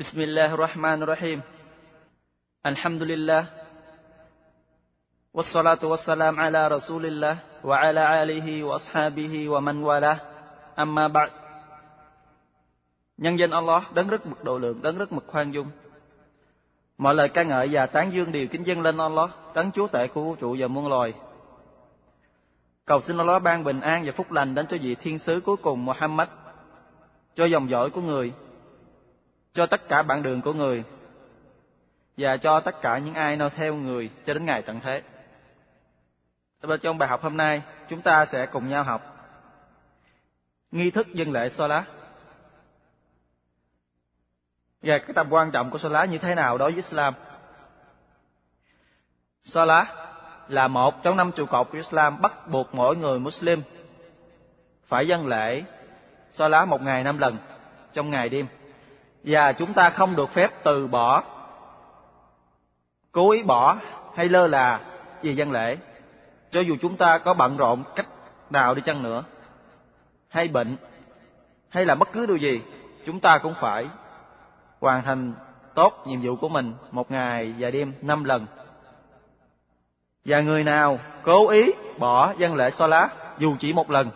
بسم الله الرحمن الرحيم الحمد لله والصلاة والسلام على رسول الله وعلى آله وأصحابه ومن والاه أما بعد Nhân danh Allah đấng rất mực độ lượng, đấng rất mực khoan dung. Mọi lời ca ngợi và tán dương đều kính dâng lên Allah, đấng chúa tể của vũ trụ và muôn loài. Cầu xin Allah ban bình an và phúc lành đến cho vị thiên sứ cuối cùng Muhammad, cho dòng dõi của người, cho tất cả bạn đường của người và cho tất cả những ai noi theo người cho đến ngày tận thế. Và trong bài học hôm nay, chúng ta sẽ cùng nhau học nghi thức dân lễ Salat và cái tầm quan trọng của Salat như thế nào đối với Islam. Salat là một trong năm trụ cột của Islam bắt buộc mỗi người Muslim phải dân lễ Salat một ngày năm lần trong ngày đêm và chúng ta không được phép từ bỏ, cố ý bỏ hay lơ là về dân lễ. Cho dù chúng ta có bận rộn cách nào đi chăng nữa, hay bệnh, hay là bất cứ điều gì, chúng ta cũng phải hoàn thành tốt nhiệm vụ của mình một ngày và đêm năm lần. Và người nào cố ý bỏ dân lễ lá dù chỉ một lần,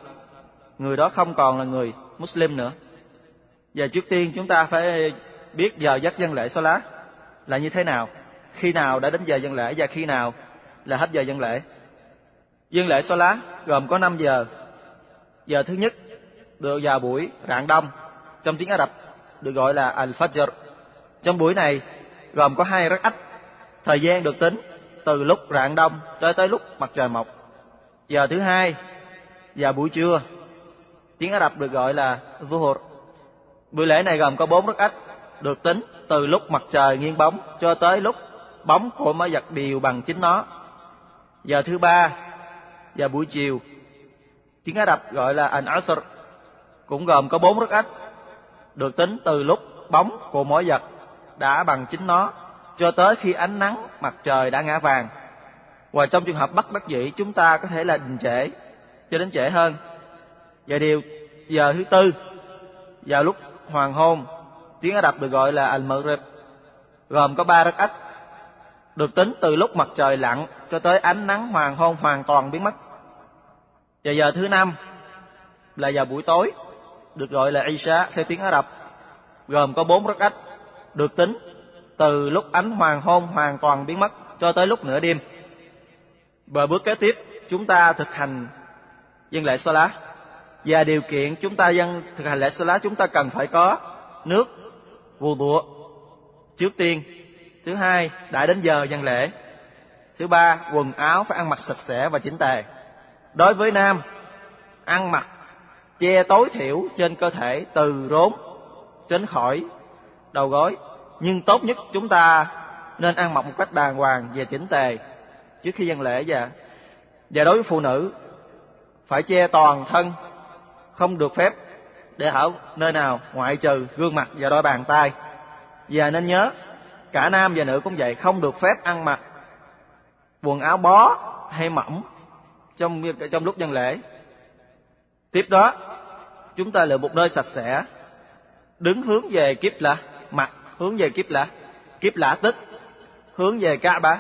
người đó không còn là người Muslim nữa và trước tiên chúng ta phải biết giờ giấc dân lễ lá là như thế nào, khi nào đã đến giờ dân lễ và khi nào là hết giờ dân lễ. Dân lễ lá gồm có 5 giờ. Giờ thứ nhất được vào buổi rạng đông, trong tiếng Ả Rập được gọi là Al-Fajr. Trong buổi này gồm có hai rắc ách, thời gian được tính từ lúc rạng đông tới tới lúc mặt trời mọc. Giờ thứ hai và buổi trưa, tiếng Ả Rập được gọi là Zuhur buổi lễ này gồm có bốn đức ách được tính từ lúc mặt trời nghiêng bóng cho tới lúc bóng của máy vật đều bằng chính nó giờ thứ ba và buổi chiều tiếng Ả Rập gọi là An-Asr cũng gồm có bốn đức ách được tính từ lúc bóng của mỗi vật đã bằng chính nó cho tới khi ánh nắng mặt trời đã ngã vàng. Và trong trường hợp bất đắc dĩ, chúng ta có thể là đình trễ, cho đến trễ hơn. Và điều, giờ thứ tư, vào lúc hoàng hôn tiếng Ả Rập được gọi là Al-Maghrib gồm có ba rất ít, được tính từ lúc mặt trời lặn cho tới ánh nắng hoàng hôn hoàn toàn biến mất. Và giờ thứ năm là vào buổi tối được gọi là Isha theo tiếng Ả Rập gồm có bốn rất ít, được tính từ lúc ánh hoàng hôn hoàn toàn biến mất cho tới lúc nửa đêm. Và bước kế tiếp, chúng ta thực hành dân lễ Salat. Và điều kiện chúng ta dân thực hành lễ Salat chúng ta cần phải có nước, vù đụa Trước tiên, thứ hai, đã đến giờ dân lễ. Thứ ba, quần áo phải ăn mặc sạch sẽ và chỉnh tề. Đối với nam, ăn mặc che tối thiểu trên cơ thể từ rốn đến khỏi đầu gối nhưng tốt nhất chúng ta nên ăn mặc một cách đàng hoàng và chỉnh tề trước khi dân lễ và và đối với phụ nữ phải che toàn thân không được phép để ở nơi nào ngoại trừ gương mặt và đôi bàn tay. Và nên nhớ, cả nam và nữ cũng vậy, không được phép ăn mặc quần áo bó hay mỏng trong trong lúc dân lễ. Tiếp đó, chúng ta lựa một nơi sạch sẽ, đứng hướng về kiếp là mặt hướng về kiếp là kiếp lạ tức, hướng về Kaaba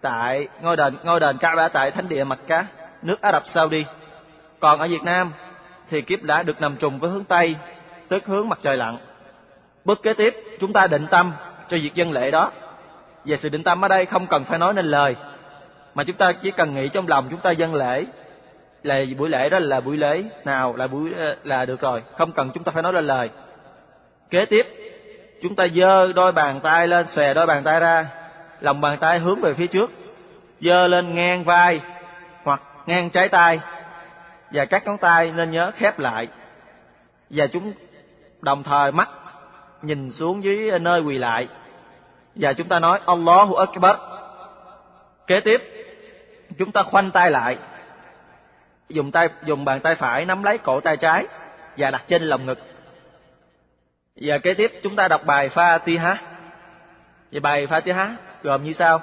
tại ngôi đền ngôi đền Kaaba tại thánh địa mặt cá, nước Ả Rập Saudi. Còn ở Việt Nam thì kiếp đã được nằm trùng với hướng Tây tức hướng mặt trời lặn. Bước kế tiếp, chúng ta định tâm cho việc dân lễ đó. Về sự định tâm ở đây không cần phải nói nên lời, mà chúng ta chỉ cần nghĩ trong lòng chúng ta dân lễ. Là buổi lễ đó là buổi lễ nào, là buổi ờ, là được rồi, không cần chúng ta phải nói lên lời. Kế tiếp, chúng ta giơ đôi bàn tay lên, xòe đôi bàn tay ra, lòng bàn tay hướng về phía trước, giơ lên ngang vai hoặc ngang trái tay và các ngón tay nên nhớ khép lại. Và chúng đồng thời mắt nhìn xuống dưới nơi quỳ lại. Và chúng ta nói, Allahu Akbar. Kế tiếp, chúng ta khoanh tay lại. Dùng tay, dùng bàn tay phải nắm lấy cổ tay trái và đặt trên lồng ngực. Và kế tiếp, chúng ta đọc bài Fatiha. Và bài Fatiha gồm như sau.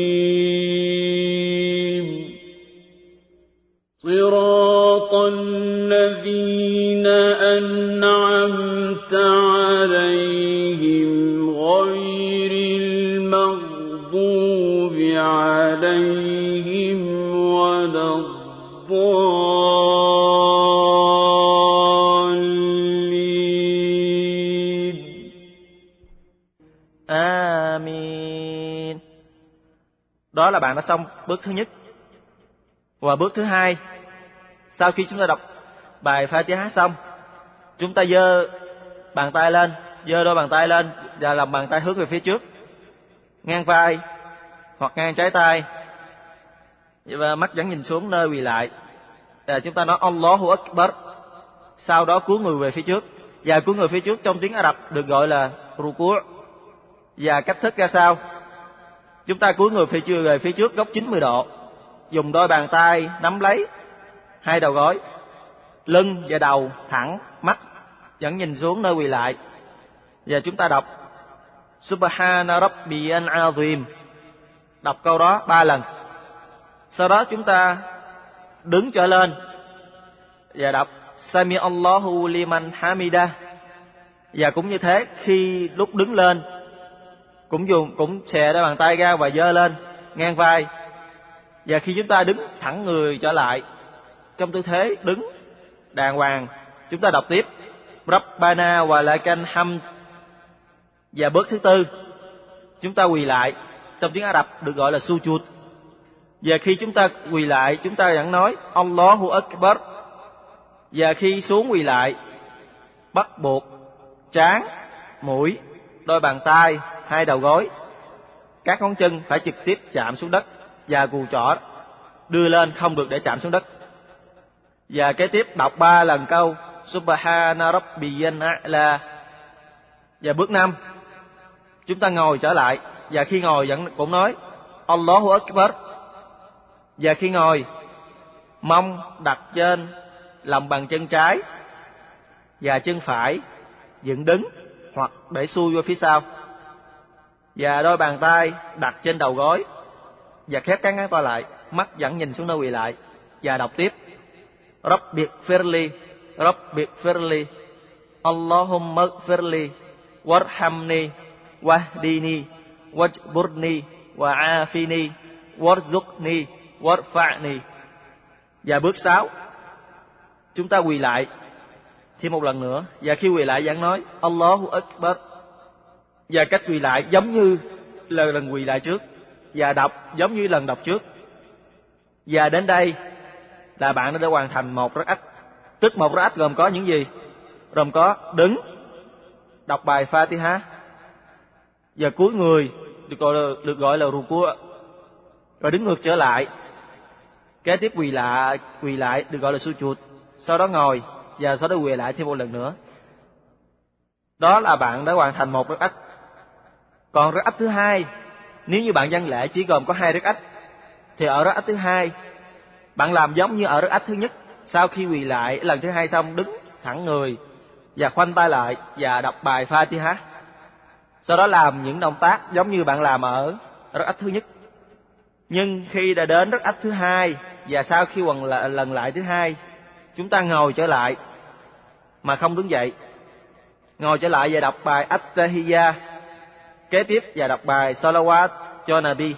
صراط الذين أنعمت عليهم غير المغضوب عليهم ولا الضالين Amin. Đó là bạn đã xong bước thứ nhất. Và bước thứ hai, sau khi chúng ta đọc bài Fatiha xong, chúng ta giơ bàn tay lên, giơ đôi bàn tay lên và làm bàn tay hướng về phía trước, ngang vai hoặc ngang trái tay, và mắt vẫn nhìn xuống nơi quỳ lại. À, chúng ta nói Allahu Akbar, sau đó cúi người về phía trước. Và cúi người phía trước trong tiếng Ả Rập được gọi là ruku' và cách thức ra sao? Chúng ta cúi người phía trước về phía trước góc 90 độ, dùng đôi bàn tay nắm lấy hai đầu gối, lưng và đầu thẳng, mắt vẫn nhìn xuống nơi quỳ lại. Và chúng ta đọc Subhana Rabbiyal Azim. Đọc câu đó ba lần. Sau đó chúng ta đứng trở lên và đọc Sami Allahu liman hamida. Và cũng như thế, khi lúc đứng lên cũng dùng cũng xè đôi bàn tay ra và giơ lên ngang vai. Và khi chúng ta đứng thẳng người trở lại trong tư thế đứng đàng hoàng, chúng ta đọc tiếp Rabbana wa lakal hamd. Và bước thứ tư, chúng ta quỳ lại trong tiếng Ả Rập được gọi là sujud. Và khi chúng ta quỳ lại, chúng ta vẫn nói Allahu Akbar. Và khi xuống quỳ lại, bắt buộc trán, mũi, đôi bàn tay, hai đầu gối, các ngón chân phải trực tiếp chạm xuống đất và cù trỏ đưa lên không được để chạm xuống đất. Và kế tiếp, đọc ba lần câu, Subhana Rabbiyal A'la. Và bước năm, chúng ta ngồi trở lại. Và khi ngồi vẫn cũng nói, Allahu Akbar. Và khi ngồi, mông đặt trên lòng bàn chân trái và chân phải dựng đứng hoặc để xuôi qua phía sau. Và đôi bàn tay đặt trên đầu gối và khép các ngón tay lại. Mắt vẫn nhìn xuống nơi quỳ lại. Và đọc tiếp. Rabbi firli Rabbi firli Allahumma firli warhamni, wahdini, wajburni, wa'afini, warzuqni, warfa'ni. Và bước 6 chúng ta quỳ lại. Thêm một lần nữa. Và khi quỳ lại, giảng nói, Allahu Akbar. Và cách quỳ lại giống như là lần quỳ lại trước. Và đọc giống như lần đọc trước. Và đến đây là bạn đã hoàn thành một rất ách tức một rất ách gồm có những gì? Gồm có đứng, đọc bài Fatiha, và cúi người được gọi là, được gọi là ruku, và đứng ngược trở lại. Kế tiếp quỳ lại quỳ lại được gọi là sujud. Sau đó ngồi, và sau đó quỳ lại thêm một lần nữa. Đó là bạn đã hoàn thành một rất ách còn rất ách thứ hai, nếu như bạn văn lễ chỉ gồm có hai rất ách thì ở rất ách thứ hai bạn làm giống như ở rất ách thứ nhất. Sau khi quỳ lại lần thứ hai xong đứng thẳng người và khoanh tay lại và đọc bài Fatiha. Sau đó làm những động tác giống như bạn làm ở rất ách thứ nhất. Nhưng khi đã đến rất ách thứ hai và sau khi lần lại, lần lại thứ hai chúng ta ngồi trở lại mà không đứng dậy. Ngồi trở lại và đọc bài At-Tahiyya kế tiếp và đọc bài Salawat cho Nabi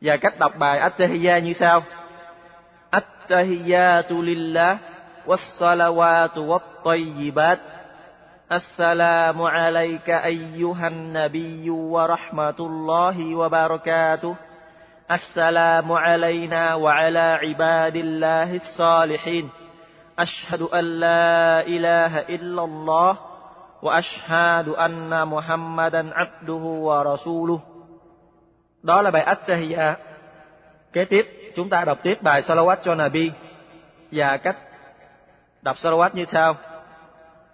và cách đọc bài At-Tahiyya như sau. At-Tahiyyatu lillah was-salawatu wat-tayyibat السلام عليك أيها النبي ورحمة الله وبركاته السلام علينا وعلى عباد الله الصالحين أشهد أن لا إله إلا الله وأشهد أن محمدا عبده ورسوله Đó là bài. Kế tiếp, chúng ta đọc tiếp bài Salawat cho Nabi và cách đọc Salawat như sau.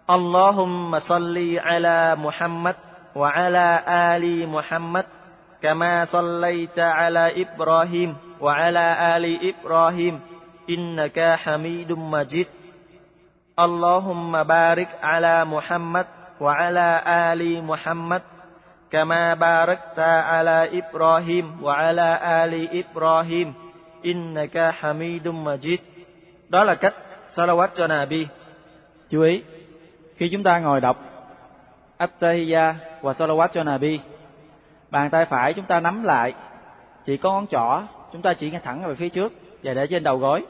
Allahumma salli ala Muhammad wa ala ali Muhammad kama sallaita ala Ibrahim wa ala ali Ibrahim innaka Hamidum Majid. Allahumma barik ala Muhammad wa ala ali Muhammad كما باركت على إبراهيم وعلى آل إبراهيم إنك حميد مجيد Đó là cách salawat cho Nabi. Chú ý, khi chúng ta ngồi đọc Attahiyya và salawat cho Nabi, bàn tay phải chúng ta nắm lại, chỉ có ngón trỏ, chúng ta chỉ ngay thẳng về phía trước và để trên đầu gối.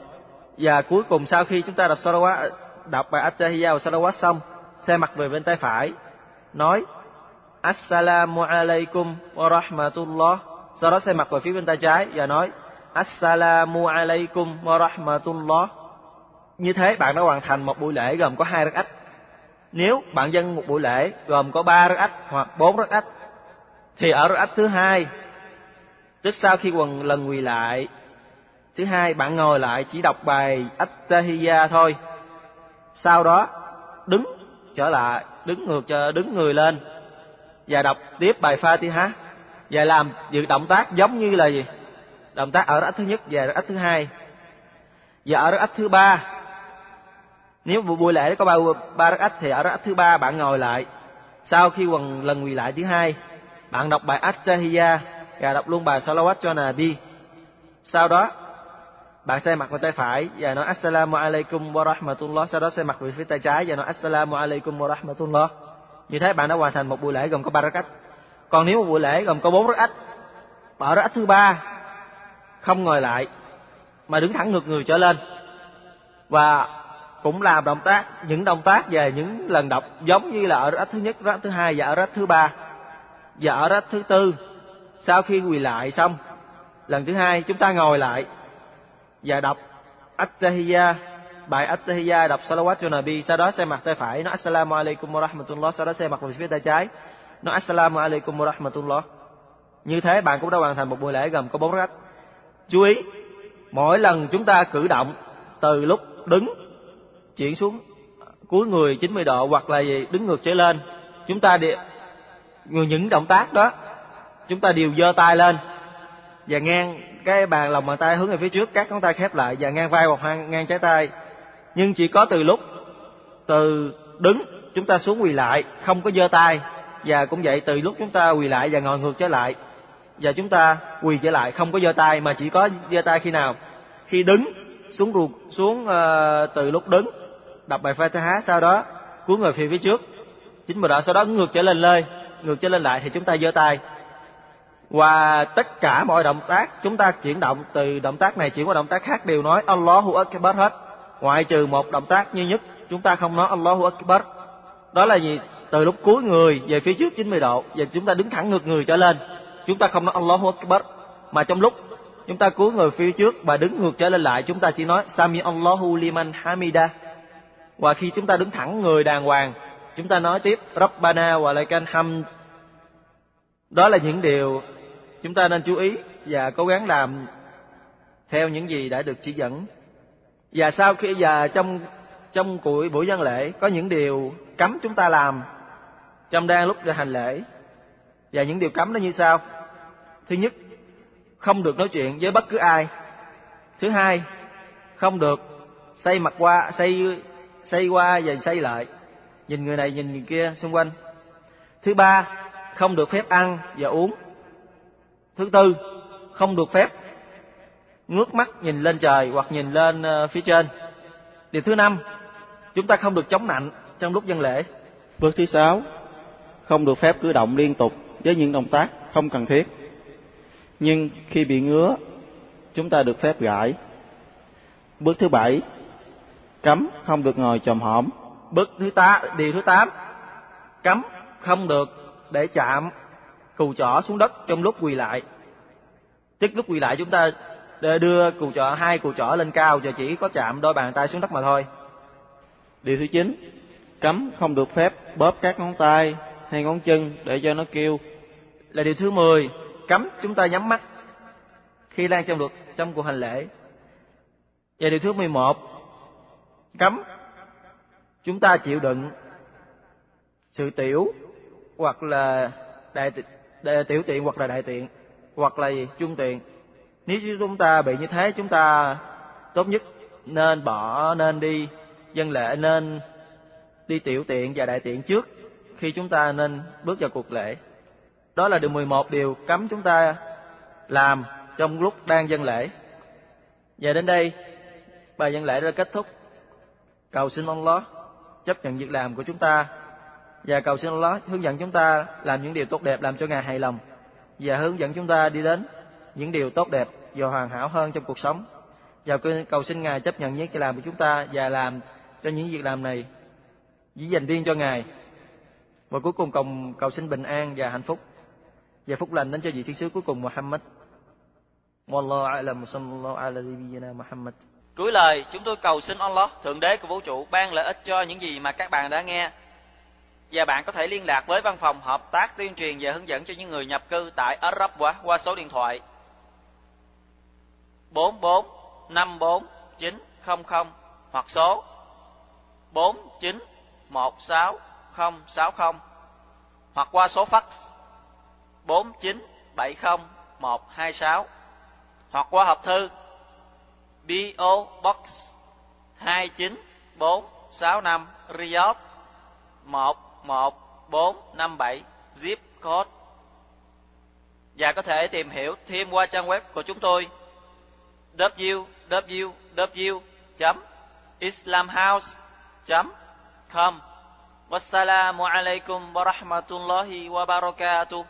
Và cuối cùng sau khi chúng ta đọc salawat, đọc bài Attahiyya và salawat xong, xe mặt về bên tay phải, nói Assalamu alaikum wa rahmatullah. Sau đó xoay mặt về phía bên tay trái và nói Assalamu alaikum wa rahmatullah. Như thế bạn đã hoàn thành một buổi lễ gồm có hai rắc ách. Nếu bạn dân một buổi lễ gồm có ba rắc ách hoặc bốn rắc ách, thì ở rắc ách thứ hai, tức sau khi quần lần quỳ lại, thứ hai bạn ngồi lại chỉ đọc bài Attahiyya thôi. Sau đó đứng trở lại, đứng ngược cho đứng người lên và đọc tiếp bài Fatiha và làm dự động tác giống như là gì? Động tác ở rắc thứ nhất và rắc thứ hai. Và ở rắc thứ ba nếu buổi lễ có ba ba rắc thì ở rắc thứ ba bạn ngồi lại. Sau khi quần lần quỳ lại thứ hai, bạn đọc bài At-Tahiyya và đọc luôn bài Salawat cho Nabi. Sau đó bạn xoay mặt về tay phải và nói Assalamu alaikum wa rahmatullah. Sau đó xoay mặt về phía tay trái và nói Assalamu alaikum wa rahmatullah. Như thế bạn đã hoàn thành một buổi lễ gồm có ba rắc Còn nếu một buổi lễ gồm có bốn rắc ách, ở rắc thứ ba không ngồi lại mà đứng thẳng ngược người trở lên. Và cũng làm động tác những động tác về những lần đọc giống như là ở rắc thứ nhất, rắc thứ hai và ở rắc thứ ba. Và ở rắc thứ tư sau khi quỳ lại xong lần thứ hai chúng ta ngồi lại và đọc At-Tahiyya bài At-Tahiyya, đọc salawat cho Nabi, sau đó xoay mặt tay phải. Nói Assalamu alaikum wa rahmatullah, sau đó xoay mặt về phía tay trái. Nói Assalamu alaikum wa rahmatullah. Như thế, bạn cũng đã hoàn thành một buổi lễ gồm có bốn rắc. Chú ý, mỗi lần chúng ta cử động từ lúc đứng, chuyển xuống, cuối người 90 độ hoặc là gì, đứng ngược trở lên, chúng ta đi những động tác đó, chúng ta đều giơ tay lên và ngang cái bàn lòng bàn tay hướng về phía trước, các ngón tay khép lại và ngang vai hoặc ngang trái tay nhưng chỉ có từ lúc từ đứng chúng ta xuống quỳ lại không có giơ tay. Và cũng vậy từ lúc chúng ta quỳ lại và ngồi ngược trở lại và chúng ta quỳ trở lại không có giơ tay mà chỉ có giơ tay khi nào? Khi đứng xuống ruột xuống uh, từ lúc đứng. Đọc bài Fatiha sau đó cúi người phía phía trước. Chính mười đó sau đó ngược trở lên lên ngược trở lên lại thì chúng ta giơ tay. Và tất cả mọi động tác chúng ta chuyển động từ động tác này chuyển qua động tác khác đều nói Allahu Akbar hết ngoại trừ một động tác duy nhất, chúng ta không nói Allahu Akbar. Đó là gì? Từ lúc cuối người về phía trước 90 độ và chúng ta đứng thẳng ngược người trở lên. Chúng ta không nói Allahu Akbar. Mà trong lúc chúng ta cúi người phía trước và đứng ngược trở lên lại, chúng ta chỉ nói, Sami Allahu liman hamida. Và khi chúng ta đứng thẳng người đàng hoàng, chúng ta nói tiếp, Rabbana wa lakal hamd. Đó là những điều chúng ta nên chú ý và cố gắng làm theo những gì đã được chỉ dẫn và sau khi, và trong trong buổi buổi dân lễ, có những điều cấm chúng ta làm trong đang lúc hành lễ. Và những điều cấm đó như sau. Thứ nhất, không được nói chuyện với bất cứ ai. Thứ hai, không được xây mặt qua xây xây qua và xây lại. Nhìn người này, nhìn người kia xung quanh. Thứ ba, không được phép ăn và uống. Thứ tư, không được phép ngước mắt nhìn lên trời hoặc nhìn lên ờ, phía trên. Điều thứ năm chúng ta không được chống nạnh trong lúc dân lễ. Bước thứ sáu không được phép cử động liên tục với những động tác không cần thiết. Nhưng khi bị ngứa chúng ta được phép gãi. Bước thứ bảy cấm không được ngồi chồm hổm. Bước thứ tám điều thứ tám cấm không được để chạm cù chỏ xuống đất trong lúc quỳ lại. Tức lúc quỳ lại chúng ta đưa cụ chỏ hai cụ chỏ lên cao và chỉ có chạm đôi bàn tay xuống đất mà thôi. Điều thứ chín, cấm không được phép bóp các ngón tay hay ngón chân để cho nó kêu. Là điều thứ 10, cấm chúng ta nhắm mắt khi đang trong được trong cuộc hành lễ. Và điều thứ 11, cấm chúng ta chịu đựng sự tiểu hoặc là đại, đại tiểu tiện hoặc là đại tiện hoặc là gì? trung tiện. Nếu chúng ta bị như thế chúng ta tốt nhất nên bỏ nên đi dân lệ nên đi tiểu tiện và đại tiện trước khi chúng ta nên bước vào cuộc lễ. Đó là điều 11 điều cấm chúng ta làm trong lúc đang dân lễ. Và đến đây, bài dân lễ đã kết thúc. Cầu xin Allah chấp nhận việc làm của chúng ta và cầu xin Allah hướng dẫn chúng ta làm những điều tốt đẹp làm cho Ngài hài lòng và hướng dẫn chúng ta đi đến những điều tốt đẹp và hoàn hảo hơn trong cuộc sống. Và cầu xin Ngài chấp nhận những việc làm của chúng ta và làm cho những việc làm này chỉ dành riêng cho Ngài. Và cuối cùng cầu, cầu xin bình an và hạnh phúc và phúc lành đến cho vị thiên sứ cuối cùng Muhammad. Wallahu a'lam sallallahu ala nabiyyina Muhammad. Cuối lời, chúng tôi cầu xin Allah, Thượng Đế của vũ trụ ban lợi ích cho những gì mà các bạn đã nghe. Và bạn có thể liên lạc với văn phòng hợp tác tuyên truyền và hướng dẫn cho những người nhập cư tại Arab qua, qua số điện thoại 44 54 900 hoặc số 4916060 hoặc qua số fax 4970126 hoặc qua hộp thư BO Box 29465 Riyadh 11457 zip code. Và có thể tìm hiểu thêm qua trang web của chúng tôi www.islamhouse.com Wassalamu alaikum warahmatullahi wabarakatuh